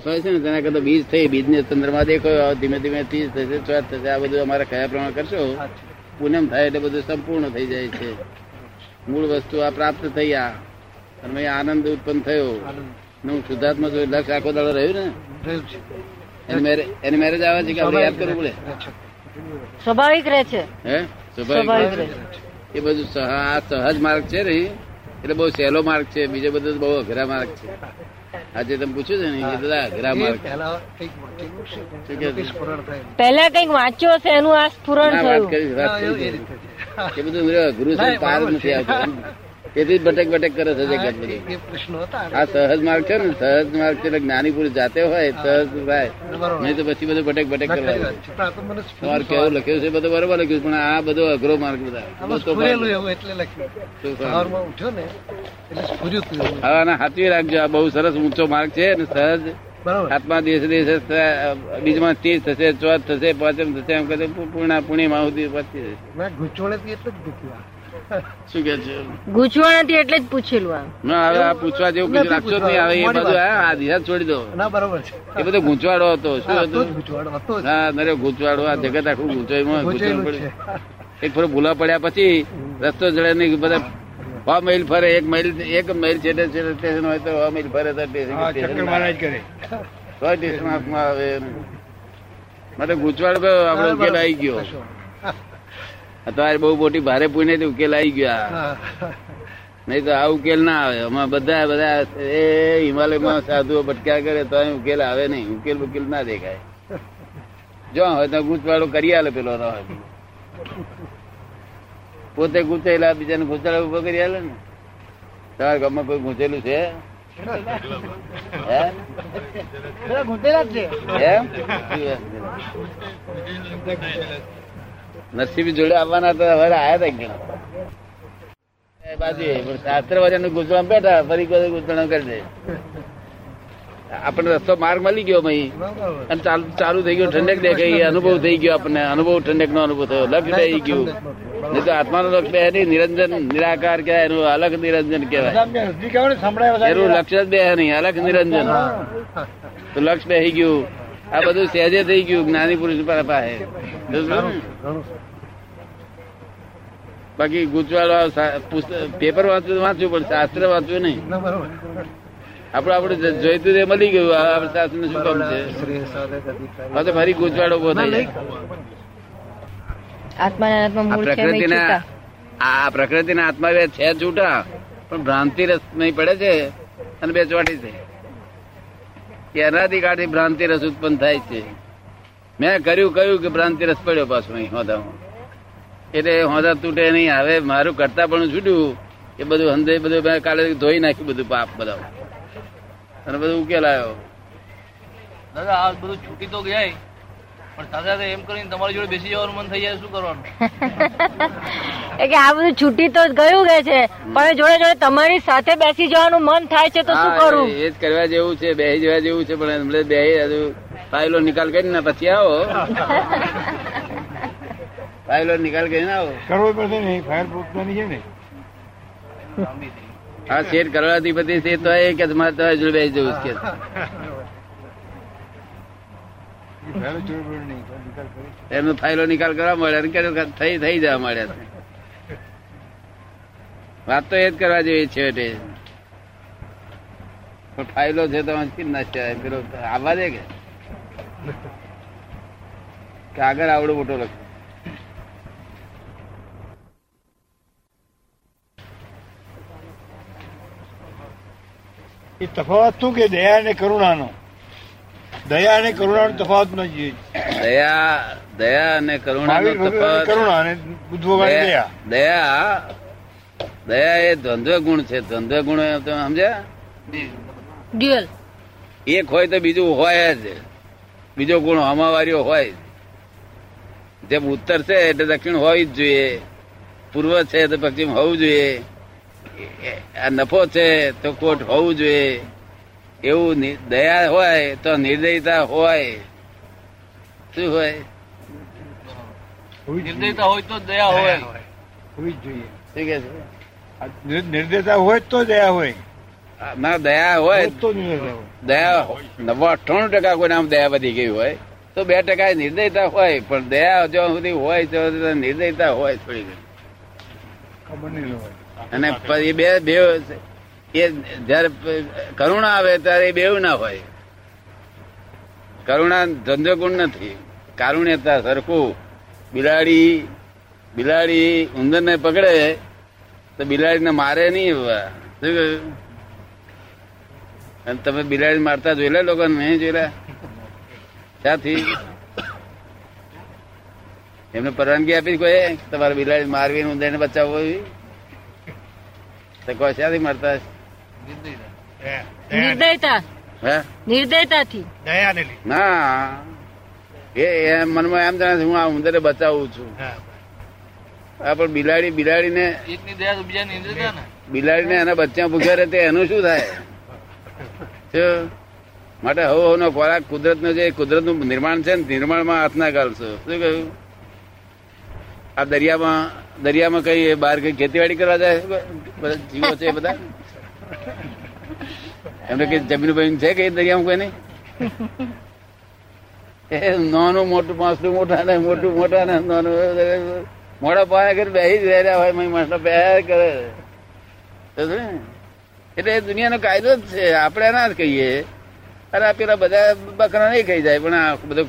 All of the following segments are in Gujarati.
પ્રકાશ હોય છે ને તેના કરતા બીજ થઈ બીજ ને ચંદ્રમાં દેખો ધીમે ધીમે ત્રીજ થશે ચોથ થશે આ બધું અમારે કયા પ્રમાણે કરશો? પૂનમ થાય એટલે બધું સંપૂર્ણ થઈ જાય છે. મૂળ વસ્તુ આ પ્રાપ્ત થઈ આ. અને આનંદ ઉત્પન્ન થયો. ને હું શુદ્ધાત્મા જોઈ લક્ષ આખો દાડો રહ્યું ને? એની મેરેજ એની મેરેજ આવે છે કે આપણે યાદ કરવું પડે? સ્વાભાવિક રહે છે. હે? સ્વાભાવિક એ બધું સહ- આ સહજ માર્ગ છે ને એટલે બહુ સહેલો માર્ગ છે બીજો બધો બહુ અઘરા માર્ગ છે. આજે તમે પૂછ્યું છે ને એ બધા અઘરા માર્ગ પહેલા કંઈક વાંચ્યો છે એનું આ સ્ફુરણ વાત થયું. કરી વાત બધું અઘરું છે નથી. આવતું. તેથી જ ભટક ભટક કરે છે જગત બધું. આ સહજ માર્ગ છે ને સહજ માર્ગ છે જ્ઞાની પુરુષ જાતે હોય સહજ થાય નહીં તો પછી બધું ભટક ભટક કરવા તમારે કેવું લખ્યું છે બધું બરોબર લખ્યું પણ આ બધો અઘરો માર્ગ બધા. હાથવી રાખજો આ બહુ સરસ ઊંચો માર્ગ છે ને સહજ આત્મા દેશ દેશ બીજમાં ત્રીસ થશે ચોથ થશે પાંચમ થશે એમ કહે પૂર્ણા પૂર્ણિમા સુધી પચી જશે. શું કે છે? ગૂંચવણ હતી એટલે જ પૂછેલું આ ના હવે આ પૂછવા જેવું કઈ રાખશો જ નહીં. હવે એ બધું આ દિશા છોડી દો. ના બરાબર છે. એ બધો ગૂંચવાડો હતો. શું હતો. હા નરે ગૂંચવાડો આ જગત આખું ગૂંચવાડું જ પડ્યું. એક ફરો ભૂલા પડ્યા પછી રસ્તો જડે નહીં બધા સો માઇલ ફરે એક મહિલ એક મહિલ છેટે છેટે સ્ટેશન હોય તો સો માઇલ ફરે તો સ્ટેશન કરે. સો સ્ટેશન હાથમાં આવે. માટે ગૂંચવાડ આપડે ઉકેલ આવી ગયો. તમારે બહુ મોટી ભારે પુણ્યથી ઉકેલ આવી ગયા નહીં તો આ ઉકેલ ના આવે. અમાર બધા બધા એ હિમાલયમાં સાધુઓ ભટક્યા કરે તો ઉકેલ આવે નહીં. ઉકેલ ઉકેલ ના દેખાય. જો હોય તો ગૂંચવાડો કરી આલે પેલો. પોતે ગૂંચેલા બીજાને ગૂંચાડો ઊભો કરી આલે ને. તમારા ગામમાં કોઈ ગૂંચેલું છે? ગૂંચેલા જ છે. એમ? નરસિંહ જોડે આવવાના તો હવે આયા તા બાજુ પણ શાસ્ત્ર વજન ગુજરણ બેઠા ફરી કોઈ કરી દે. આપણને રસ્તો માર્ગ મળી ગયો ભાઈ. અને ચાલુ ચાલુ થઈ ગયું ઠંડક દેખાઈ અનુભવ થઈ ગયો આપણને. અનુભવ ઠંડક નો અનુભવ થયો. લક્ષ થઈ ગયું. નહીં તો આત્માનો લક્ષ બે નહીં નિરંજન નિરાકાર કહેવાય એનું અલગ નિરંજન કહેવાય. એનું લક્ષ જ બે નહીં અલગ નિરંજન. તો લક્ષ બેસી ગયું. આ બધું સહેજે થઈ ગયું જ્ઞાની પુરુષ પાસે બાકી પુસ્તક પેપર વાંચવું વાંચવું પણ શાસ્ત્ર વાંચવું નહીં. આપડે આપડે જોઈતું તે મળી ગયું આપડે શાસ્ત્રનું શું કામ છે? હા હવે તો ફરી ગુજવાડો ઊભો થઈ પ્રકૃતિના આ પ્રકૃતિના આત્મા બે છે છૂટા પણ ભ્રાંતિ રસ નહીં પડે છે અને બે ચોટી છે. એનાથી કાઢી ભ્રાંતિ રસ ઉત્પન્ન થાય છે. મેં કર્યું કહ્યું કે ભ્રાંતિ રસ પડ્યો પાછો અહીં હોદામાં. એટલે હોદા તૂટે નહીં. હવે મારું કરતા પણ છૂટ્યું એ બધું હંધે બધું મેં કાલે ધોઈ નાખ્યું બધું પાપ બધા અને બધું ઉકેલાયો. દાદા, આ બધું છૂટી તો ગયા પણ સાથે સાથે એમ કરીને તમારી જોડે બેસી જવાનું મન થઈ જાય શું કરવાનું? એ કે આ બધું છૂટી તો ગયું કે છે પણ જોડે જોડે તમારી સાથે બેસી જવાનું મન થાય છે તો શું કરું? એ જ કરવા જેવું છે બે જવા જેવું છે પણ હમણાં બે ફાઇલો નિકાલ કરીને પછી આવો. ફાઇલો નિકાલ કરીને આવો. કરવો પડશે ને ફાઇલ પ્રૂફ તો છે ને. હા શેઠ કરોડાધિપતિ છે તો એ કે તમારે તો જોડે બેસી જવું છે કે એ ફાયર ચોરી પડે નહીં તો નિકાલ કરી એમનો ફાઇલો નિકાલ કરવા મળ્યા થઈ થઈ જવા મળ્યા વાત તો એ જ કરવા જેવી છે પણ ફાઇલો છે તો પેલો આવવા દે કે? કે આગળ આવડો મોટો લખ. એ તફાવત શું કે? દયા અને કરુણાનો. દયા અને કરુણાનો તફાવત ન જોઈએ. દયા દયા અને કરુણા મહાવીર ભગવાન કરુણા અને દયા દયા. દયા એ દ્વંદ્વ ગુણ છે. દ્વંદ્વ ગુણ તમે સમજ્યા? ડ્યુઅલ. એક હોય તો બીજું હોય જ. બીજો ગુણ હમાવારીઓ હોય. જેમ ઉત્તર છે એટલે દક્ષિણ હોય જ જોઈએ. પૂર્વ છે તો પશ્ચિમ હોવું જોઈએ. આ નફો છે તો કોટ હોવું જોઈએ. એવું દયા હોય તો નિર્દયતા હોય. શું હોય. નિર્દયતા હોય તો દયા હોય. હોવી જ જોઈએ. નિર્દયતા હોય તો દયા હોય. ના દયા હોય. તો. દયા નવા અઠ્ઠાણું ટકા કોઈ નામ દયા વધી ગઈ હોય તો બે ટકા નિર્દયતા હોય. પણ દયા જો સુધી હોય તો નિર્દયતા હોય થોડી ઘણી. ખબર નહીં રહેવાય. અને પછી બે બે એ જયારે કરુણા આવે ત્યારે એ બેવ ના હોય. કરુણા ધંધો ગુણ નથી. કારુણ્યતા સરખું. બિલાડી બિલાડી ઉંદર ને પકડે, તો બિલાડીને મારે નહીં અને તમે બિલાડી મારતા જોયેલા લોકો નહીં જોયેલા? ક્યાંથી? એમને પરવાનગી આપી કોઈ? તમારે બિલાડી મારવી ઉંદર ને બચાવવો કોઈ ક્યાંથી મારતા નિર્દયતા. હે નિર્દયતાથી. દયાને ના. એ મનમાં એમ જાણે હું આ ઉંદરે બચાવું છું. આ પણ બિલાડી બિલાડીને એના બચ્ચા ભૂખ્યા રહે તે એનું શું થાય? માટે હવ હવનો ખોરાક કુદરત નો જે કુદરતનું નિર્માણ છે ને નિર્માણમાં હાથ ના ગાલશો શું કહ્યું? આ દરિયામાં દરિયામાં કઈ બહાર કઈ ખેતીવાડી કરવા જાય? બધા જીવો છે બધા? એમને કે જમીન બમીન છે કે દરિયામાં કોઈ નહીં? નાનું મોટું માસલું મોટા ને, મોટું મોટા ને, નાનું મોડા પાયા કરી બે જ રહ્યા હોય માણસો બે કરે. એટલે એ દુનિયાનો કાયદો જ છે. આપણે એના જ કહીએ. અરે આ પેલા બધા બકરા નહીં ખાઈ જાય, પણ આ બધું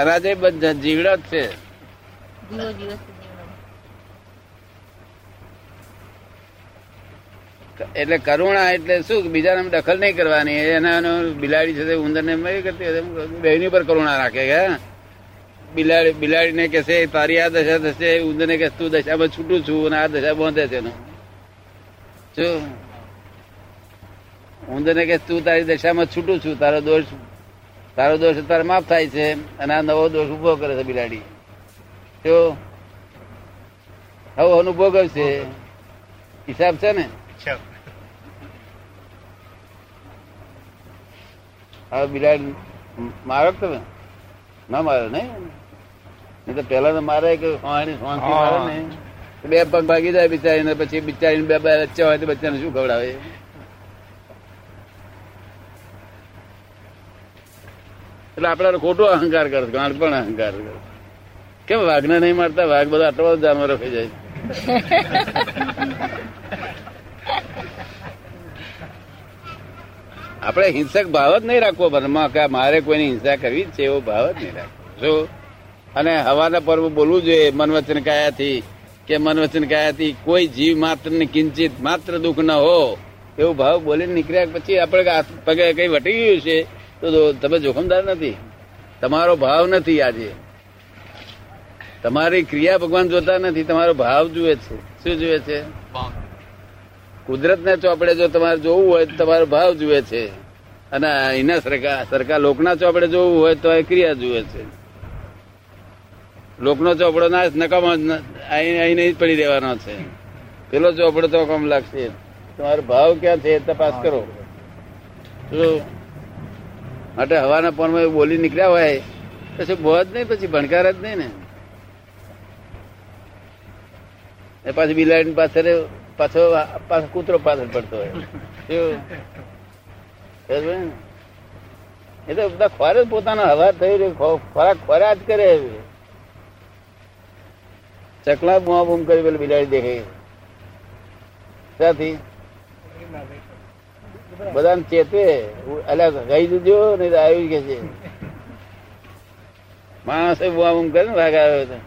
અનાજે બધા જીવડા જ છે જીવો દિવસ એટલે કરુણા એટલે શું બીજાને દખલ નહીં કરવાની. એના બિલાડી છે તે ઉંદરને એમ કરતી બેની પર કરુણા રાખે કે બિલાડી, બિલાડીને કહેશે તારી આ દશા થશે ઉંદરને કે તું દશામાં છૂટું છું અને આ દશા બાંધે છે શું? ઉંદરને કે તું તારી દશામાં છૂટું છું, તારો દોષ તારો દોષ તારે માફ થાય છે, અને આ નવો દોષ ઊભો કરે છે બિલાડી. તો હવે અનુભવ છે હિસાબ છે ને? હવે બિલાડી મારો તમે? ના મારો નહીં. તો પેલા તો મારે કે સોહાણી સોહાણથી મારે ને બે પગ ભાગી જાય બિચારીને પછી બિચારીને બે બે બચ્ચા હોય તો બચ્ચાને શું ખવડાવે? એટલે આપડે ખોટો અહંકાર કરે ગાંઠ પણ અહંકાર કરે કેમ વાઘને નહીં મારતા? વાઘ બધા આટલા બધા જાનવરો ખાઈ જાય આપણે હિંસક ભાવ જ નહીં રાખવો મનમાં કે મારે કોઈની હિંસા કરવી છે એવો ભાવ જ નહીં રાખવો. શું અને હવાના પર્વ બોલવું જોઈએ, મન વચન કાયાથી, કે મન વચન કાયાથી કોઈ જીવ માત્ર ને કિંચિત, માત્ર દુઃખ ન હો, એવો ભાવ બોલીને નીકળ્યા પછી આપણે પગે કઈ વટી ગયું છે, તો તમે જોખમદાર નથી. તમારો ભાવ નથી આજે. તમારી ક્રિયા ભગવાન જોતા નથી, તમારો ભાવ જુએ છે. શું જુએ છે? ભાવ. કુદરત ને ચોપડે જો તમારે જોવું હોય તો તમારો ભાવ જુએ છે. અને એના સરકાર સરકાર લોકના ચોપડે જોવું હોય તો એ ક્રિયા જુએ છે. લોકનો ચોપડો ના નકામો અહીં જ પડી રહેવાનો છે. પેલો ચોપડો તો કમ લાગશે. તમારો ભાવ ક્યાં છે તપાસ કરો. માટે હવાના પોરમાં બોલી નીકળ્યા હોય પછી બહુ જ નહીં પછી ભણકાર જ નહીં ને. એ પાછી બિલાડી પાછળ પાછો પાછો કૂતરો પાછળ પડતો હોય શું? સમજ્યો ને? એ તો બધા ખોરે જ પોતાનો હવા થઈ રહ્યો ખો- ખોરાક ખોરા જ કરે ચકલા બુઆ બૂમ કરી પેલી બિલાડી દેખે ત્યાંથી બધાને ચેતવે અલ્યા ગઈ દીધો નહીં તો આવી કે છે માણસે બુઆ બૂમ કરે ને વાઘ આવ્યો તો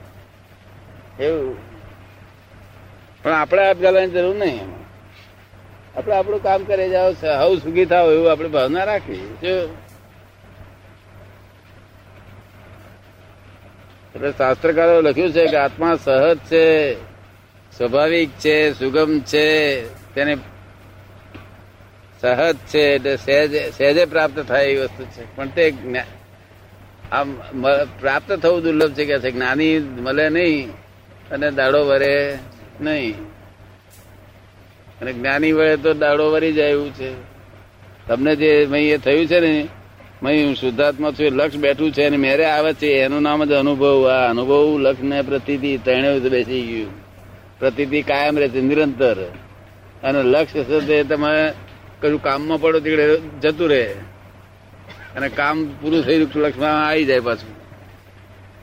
એવું પણ આપણે આપ ગાલવાની જરૂર નહીં આપણે આપણું કામ કરે જાઓ હવ સુખી થાવ એવું આપણે ભાવના રાખી એટલે શાસ્ત્રકારો લખ્યું છે કે આત્મા સહજ છે, સ્વાભાવિક છે, સુગમ છે, તેને સહજ છે એટલે સહેજે સહેજે પ્રાપ્ત થાય એવી વસ્તુ છે. પણ તે આમ પ્રાપ્ત થવું દુર્લભ છે કે છે જ્ઞાની મળે નહીં અને દાડો વરે નહીં. અને જ્ઞાની વળે તો દાડો વરી જાય એવું છે. તમને જે એ થયું છે ને મય હું શુદ્ધાત્મા છું લક્ષ બેઠું છે અને મેરે આવે છે, એનું નામ જ અનુભવ. આ અનુભવ લક્ષ ને પ્રતિથી ત્રણે બેસી ગયું. પ્રતિથી કાયમ રહે છે નિરંતર. અને લક્ષ્ય હશે તે તમે કશું કામમાં પડો તીકડે જતું રહે. અને કામ પૂરું થઈ લક્ષ્મણ આવી જાય પાછું.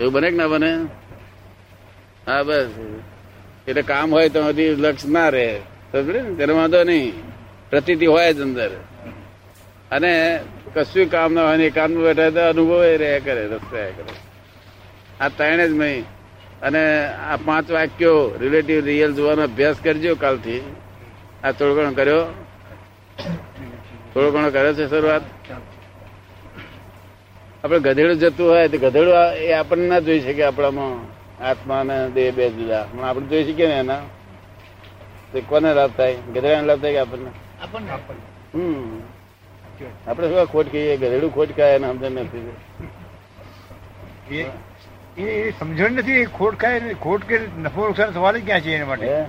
એવું બને કે ના બને? હા, બસ. એટલે કામ હોય તો હજી લક્ષ ના રહે. તેનો વાંધો નહીં. પ્રતીતિ હોય જ અંદર. અને કશું કામ ના હોય એકાંત બેઠા તો અનુભવ રહ્યા કરે, રસ્તે કરે. આ ત્રણે જ નહીં અને આ પાંચ વાક્યો રિલેટિવ રિયલ જોવાનો અભ્યાસ કરજો કાલથી. આ થોડો ઘણો કર્યો. થોડો ઘણો કર્યો છે શરૂઆત. આપણે ગધેડું જતું હોય તો ગધેડું એ આપણને ના જોઈ શકે આપણામાં. આત્મા અને દેહ બે જુદા. પણ આપણે જોઈ શકીએ ને એના. તે કોને લાભ થાય? ગધેડા લાભ થાય કે આપણને? આપણને. હમ. આપણે શું ખોટ કહીએ? ગધેડું ખોટ ખાય એને સમજણ નથી. એ સમજણ નથી. ખોટ ખાય ખોટ કે નફો નુકસાન સવાલ જ ક્યાં છે એના માટે?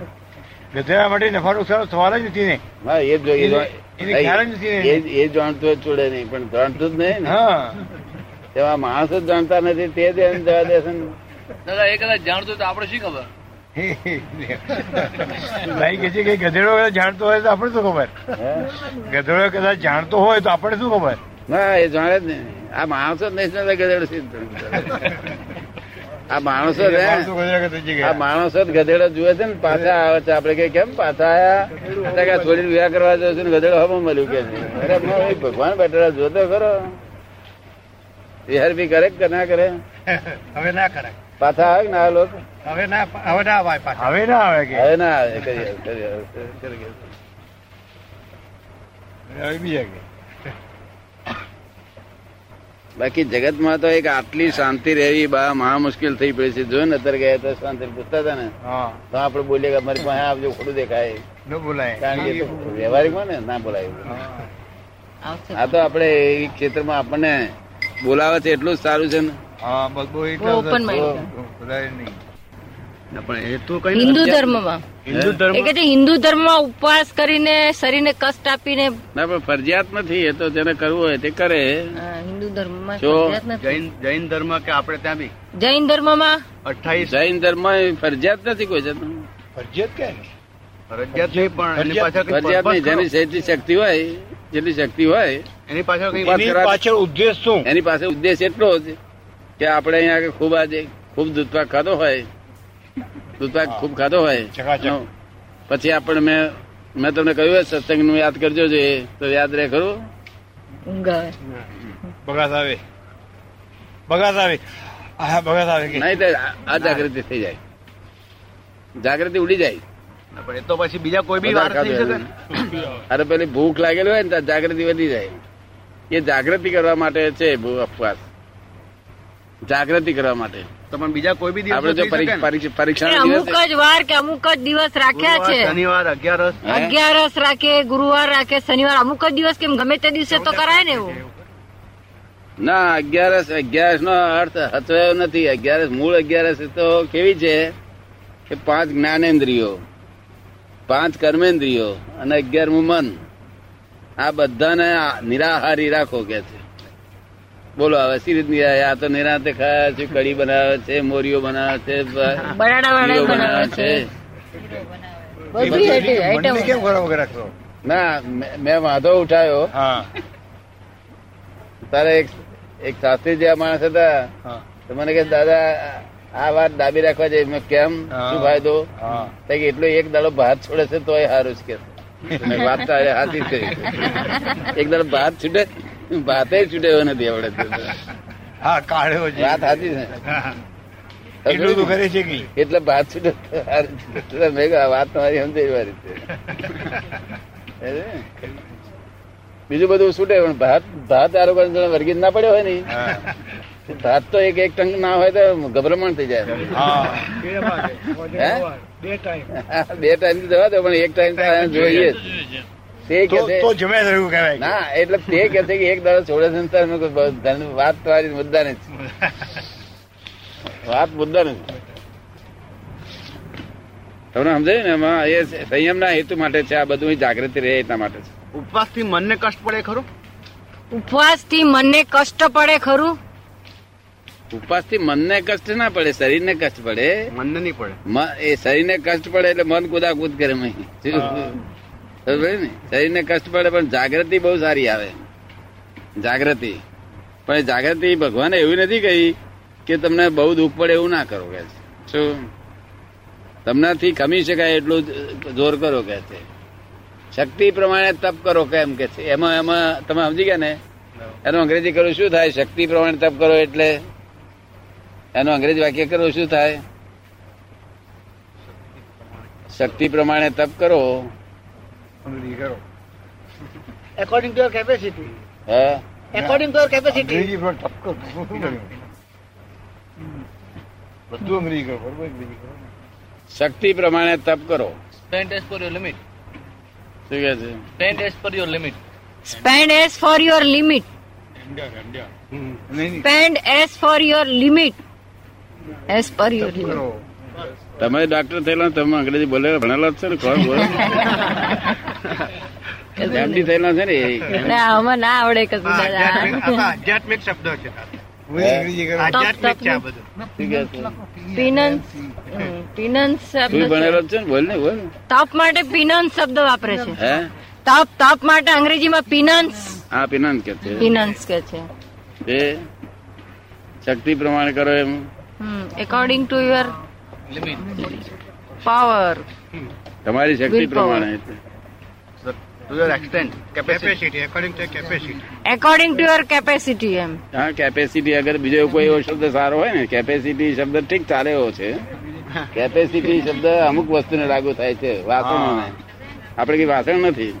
ગધેડા માટે નફા નુકસાન સવાલ જ નથી ને. હા એ જ જો- એ જો- એને ખ્યાલ જ નથી એ જ- હોય તો છોડે નહીં પણ જાણતું જ નહીં ને. હા. એવા માણસ જ જાણતા નથી તે જ જવા દેશે ને. દાદા એ કદાચ જાણતો તો આપણે શું ખબર? ભાઈ કે છે કે ગધેડો કદાચ જાણતો હોય તો આપણે શું ખબર? ગધેડો કદાચ જાણતો હોય તો આપણે શું ખબર? ના એ જાણે જ નહીં. આ માણસો જ નહીં ગધેડો આ માણસો આ માણસો જ ગધેડો જુએ છે ને પાછા આવે છે. આપડે કે કેમ પાછા આયા? કે થોડી વિવાહ કરવા છે ને ગધેડો હમો મળ્યું કે છે. અરે ભગવાન બેઠેલા જોતો ખરો. વિહાર બી કરે કે ના કરે? હવે ના કરાય. પાછા આવે ના લોકો? હવે ના હવે ના આવે પાછા. હવે ના આવે કે? હવે ના આવે કરી કરી. હવે બીજા કે? બાકી જગતમાં તો એક આટલી શાંતિ રહેવી બા મહા મુશ્કેલ થઈ પડી છે. જો ને અત્યારે ગયા તો શાંતિ પૂછતા હતા ને તો આપડે બોલીએ કે અમારી પાસે આવજો ખોટું દેખાય. ન બોલાય. કારણ કે વ્યવહારિકમાં ને ના બોલાય. આ તો આપણે એ ક્ષેત્રમાં આપણને બોલાવે છે એટલું જ સારું છે ને. હા એટલા નહીં. હિન્દુ ધર્મમાં. હિન્દુ ધર્મ કે જે હિન્દુ ધર્મમાં ઉપવાસ કરીને શરીરને કષ્ટ આપીને ના પણ ફરજિયાત નથી. એ તો જેને કરવું હોય તે કરે. હિન્દુ ધર્મમાં જૈન જૈન ધર્મ કે આપણે ત્યાં બી? જૈન ધર્મમાં અઠાવીસ જૈન ધર્મ ફરજિયાત નથી કોઈ જતું ફરજિયાત કે ફરજિયાત નહીં પણ એની પાછળ ફરજિયાત નહીં. જેની જેટલી શક્તિ હોય જેટલી શક્તિ હોય એની પાછળ એની પાછળ ઉદ્દેશ શું? એની પાસે ઉદ્દેશ એટલો જ. કે આપણે અહીંયા ખૂબ આજે ખૂબ દૂધપાક ખાધો હોય દૂધપાક ખૂબ ખાધો હોય. પછી આપણે મેં મેં તમને કહ્યું હોય સત્સંગનું યાદ કરજો જે તો યાદ રહે ખરું? બગાસ આવે. બગાસ આવે. બગાસ આવે નહીં તો આ જાગૃતિ થઈ જાય. જાગૃતિ ઉડી જાય. એ તો પછી બીજા કોઈ બી વાર થઈ શકે. અરે પેલી ભૂખ લાગેલી હોય ને જાગૃતિ વધી જાય. એ જાગૃતિ કરવા માટે છે ઉપવાસ જાગૃતિ કરવા માટે. તો બીજા કોઈ બી દિવસ આપણે જો પરીક્ષા અમુક જ વાર કે અમુક જ દિવસ રાખ્યા છે. શનિવાર અગિયારસ. અગિયારસ રાખે ગુરુવાર રાખે શનિવાર અમુક જ દિવસ કેમ ગમે તે દિવસે તો કરાય ને એવું? ના અગિયારસ અગિયારસ નો અર્થ હતો નથી. અગિયારસ મૂળ અગિયારસ તો કેવી છે કે પાંચ જ્ઞાનેન્દ્રિયો પાંચ કર્મેન્દ્રિયો અને અગિયારમું મન. આ બધાને નિરાહારી રાખો કે છે. બોલો હવે સી ની આ તો નિરાંતે ખાય છે કઢી બનાવે છે મોરીઓ બનાવે છે બનાવે છે. ના મેં- મેં વાંધો ઉઠાયો. તારે એક એક શાસ્ત્રી જેવા માણસ હતા. તો મને કે દાદા આ વાત દાબી રાખવા જોઈએ મેં કેમ? શું ફાયદો? હા. એટલો એક દાડો ભાત છોડે છે તોય સારું છે. કે વાત હાથી જ એક દાડો ભાત છૂટે. ભાતે છૂટ્યો નથી આપડે હા કાઢ્યો છે. વાત સાચી છે. એટલું તો કરે છે કે? એટલે ભાત છૂટે તો સારું છે. એટલે મેં કહ્યું, વાત તમારી સમજાવી છે બીજું બધું છૂટે પણ ભાત ભાત આરોગ્ય વર્ગીત ના પડ્યો હોય ને ભાત તો એક એક ટંક ના હોય તો ગભરામણ થઈ જાય. બે ટાઈમ. બે ટાઈમ જવા દો પણ એક ટાઈમ જોઈએ. તે કે છે. તો જમે એવું કહેવાય ના એટલે તે કે છે કે એક દાડો છોડે છે મેં ધન- વાત તમારી મુદ્દા નથી વાત મુદ્દા નથી તમને સમજાયું ને એમાં એ સંયમના હેતુ માટે છે આ બધું જાગૃતિ રહે એટલા માટે છે. ઉપવાસથી મનને કષ્ટ પડે ખરું? ઉપવાસથી મનને કષ્ટ પડે ખરું? ઉપવાસથી મનને કષ્ટ ના પડે શરીર ને કષ્ટ પડે. મનને નહીં પડે. એ શરીર ને કષ્ટ પડે એટલે મન કુદાકુદ કરે મહી. શરીરને કષ્ટ પડે પણ જાગૃતિ બહુ સારી આવે. જાગૃતિ. પણ જાગૃતિ ભગવાને એવી નથી કહી કે તમને બહુ દુઃખ પડે એવું ના કરો કે શું? તમનાથી ખમી શકાય એટલું જોર કરો કે છે. શક્તિ પ્રમાણે તપ કરો કેમ કે છે. એમાં એમાં તમે સમજી ગયા ને? એનું અંગ્રેજી કરું શું થાય? શક્તિ પ્રમાણે તપ કરો એટલે? એનું અંગ્રેજી વાક્ય કરો શું થાય? શક્તિ પ્રમાણે તપ કરો. અંગ્રેજી ટુ યોર કેપેસિટી હે According ટુ યોર કેપેસિટી અંગ્રેજી પર ટપ કરો તો શું કર્યું બધું અંગ્રેજી કરો બરોબર અંગ્રેજી કરો શક્તિ પ્રમાણે તપ કરો. Spend as for your limit શું કહે છે? Spend as for your limit spend as for your limit spend as for your limit as per your limit તમે ડોક્ટર થયેલા તમે અંગ્રેજી બોલે ભણેલા જ છે ને કોણ બોલે? એમડી થયેલા છે ને. ના આમાં ના આવડે કશું આધ્યાત્મિક આ છે. આધ્યાત્મિક આ બધું. પિનન્સ પિનન્સ શબ્દ ભણેલો છે. ને? બોલ ને બોલ. તપ માટે પિનન્સ શબ્દ વાપરે છે. હે? તપ તપ માટે અંગ્રેજીમાં પિનન્સ. હા પિનન્સ કે છે. પિનન્સ કે છે. એ શક્તિ પ્રમાણે કરો એમ. According to your limit power તમારી શક્તિ. પ્રમાણે capacity. According to capacity. According to your capacity એમ. હા કેપેસિટી અગર બીજો કોઈ એવો શબ્દ સારો હોય ને કેપેસિટી શબ્દ ઠીક ચાલે એવો છે. કેપેસિટી શબ્દ અમુક વસ્તુને લાગુ થાય છે વાસણોને. આપણે કઈ વાસણ નથી.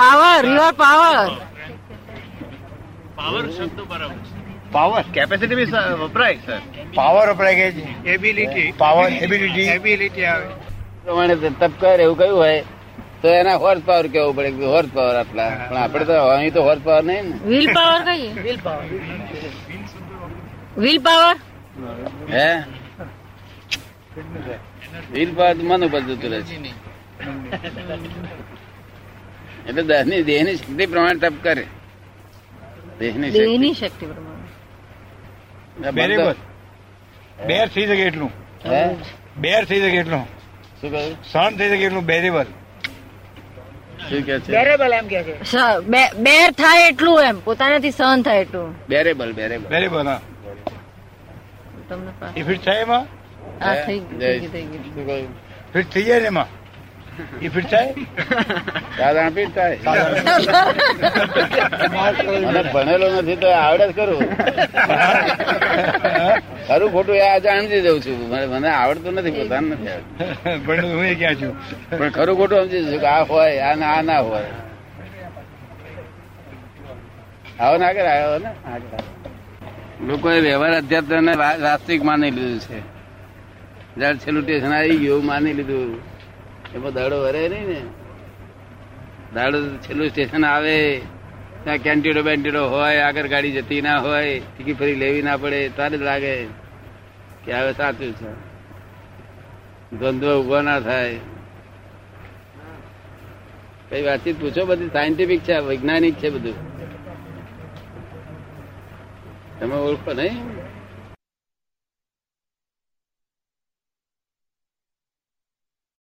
Power your power power capacity બી વપરાય સર પાવર વપરાય કે એબિલિટી પાવર એબિલિટી એબિલિટી આવે. પ્રમાણે તપ કર એવું કયું હોય તો એના હોર્સ પાવર કેવું પડે હોર્સ પાવર આટલા પણ આપણે તો અહીં તો હોર્સ પાવર નહીં ને. વ્હીલ પાવર કહીએ? વ્હીલ પાવર હે? વ્હીલ પાવર તો મન ઉપર જતું રહે છે. એટલે દેહની દેહની શક્તિ પ્રમાણે તપ કરે. દેહની શક્તિ. દેહની શક્તિ પ્રમાણે. બેર થઈ શકે એટલું. હે? બેર થઈ શકે એટલું. શું કહ્યું? સહન થઈ શકે એટલું બેરેબલ શું કે છે? બેરેબલ એમ કે છે. બેર થાય એટલું એમ. પોતાનાથી સહન થાય એટલું. બેરેબલ બેરેબલ બેરેબલ હા. તમને ફિટ થાય એમાં? હે? થઈ ગયું થઈ ગયું ફિટ થઈ જાય ને એમાં? એ સાધારણ પીઠ થાય મને ભણેલો નથી તો આવડે જ કરું ખરું ખોટું એ આ સમજી જઉં છું. મને આવડતું નથી પોતાને નથી આવડતું. પણ હું ક્યાં છું? પણ ખરું ખોટું સમજી છું કે આ હોય આ ના આ ના હોય. આવો ના કરે આવ્યો ને. લોકોએ વ્યવહાર અધ્યાત્મ ને વાસ્તવિક માની લીધું છે. જયારે છેલ્લું ટેશન આવી ગયું માની લીધું. એમાં દાડો વરે નહીં ને. દાડો છેલ્લું સ્ટેશન આવે. ત્યાં કેન્ટીડો બેન્ટીડો હોય, આગળ ગાડી જતી ના હોય, ટીકી ફરી લેવી ના પડે તારે જ લાગે કે હવે સાચું છે. ધંધો ઊભો ના થાય. કઈ વાતચીત પૂછો બધી? સાયન્ટિફિક છે, વૈજ્ઞાનિક છે બધું. તમે ઓળખો નહીં?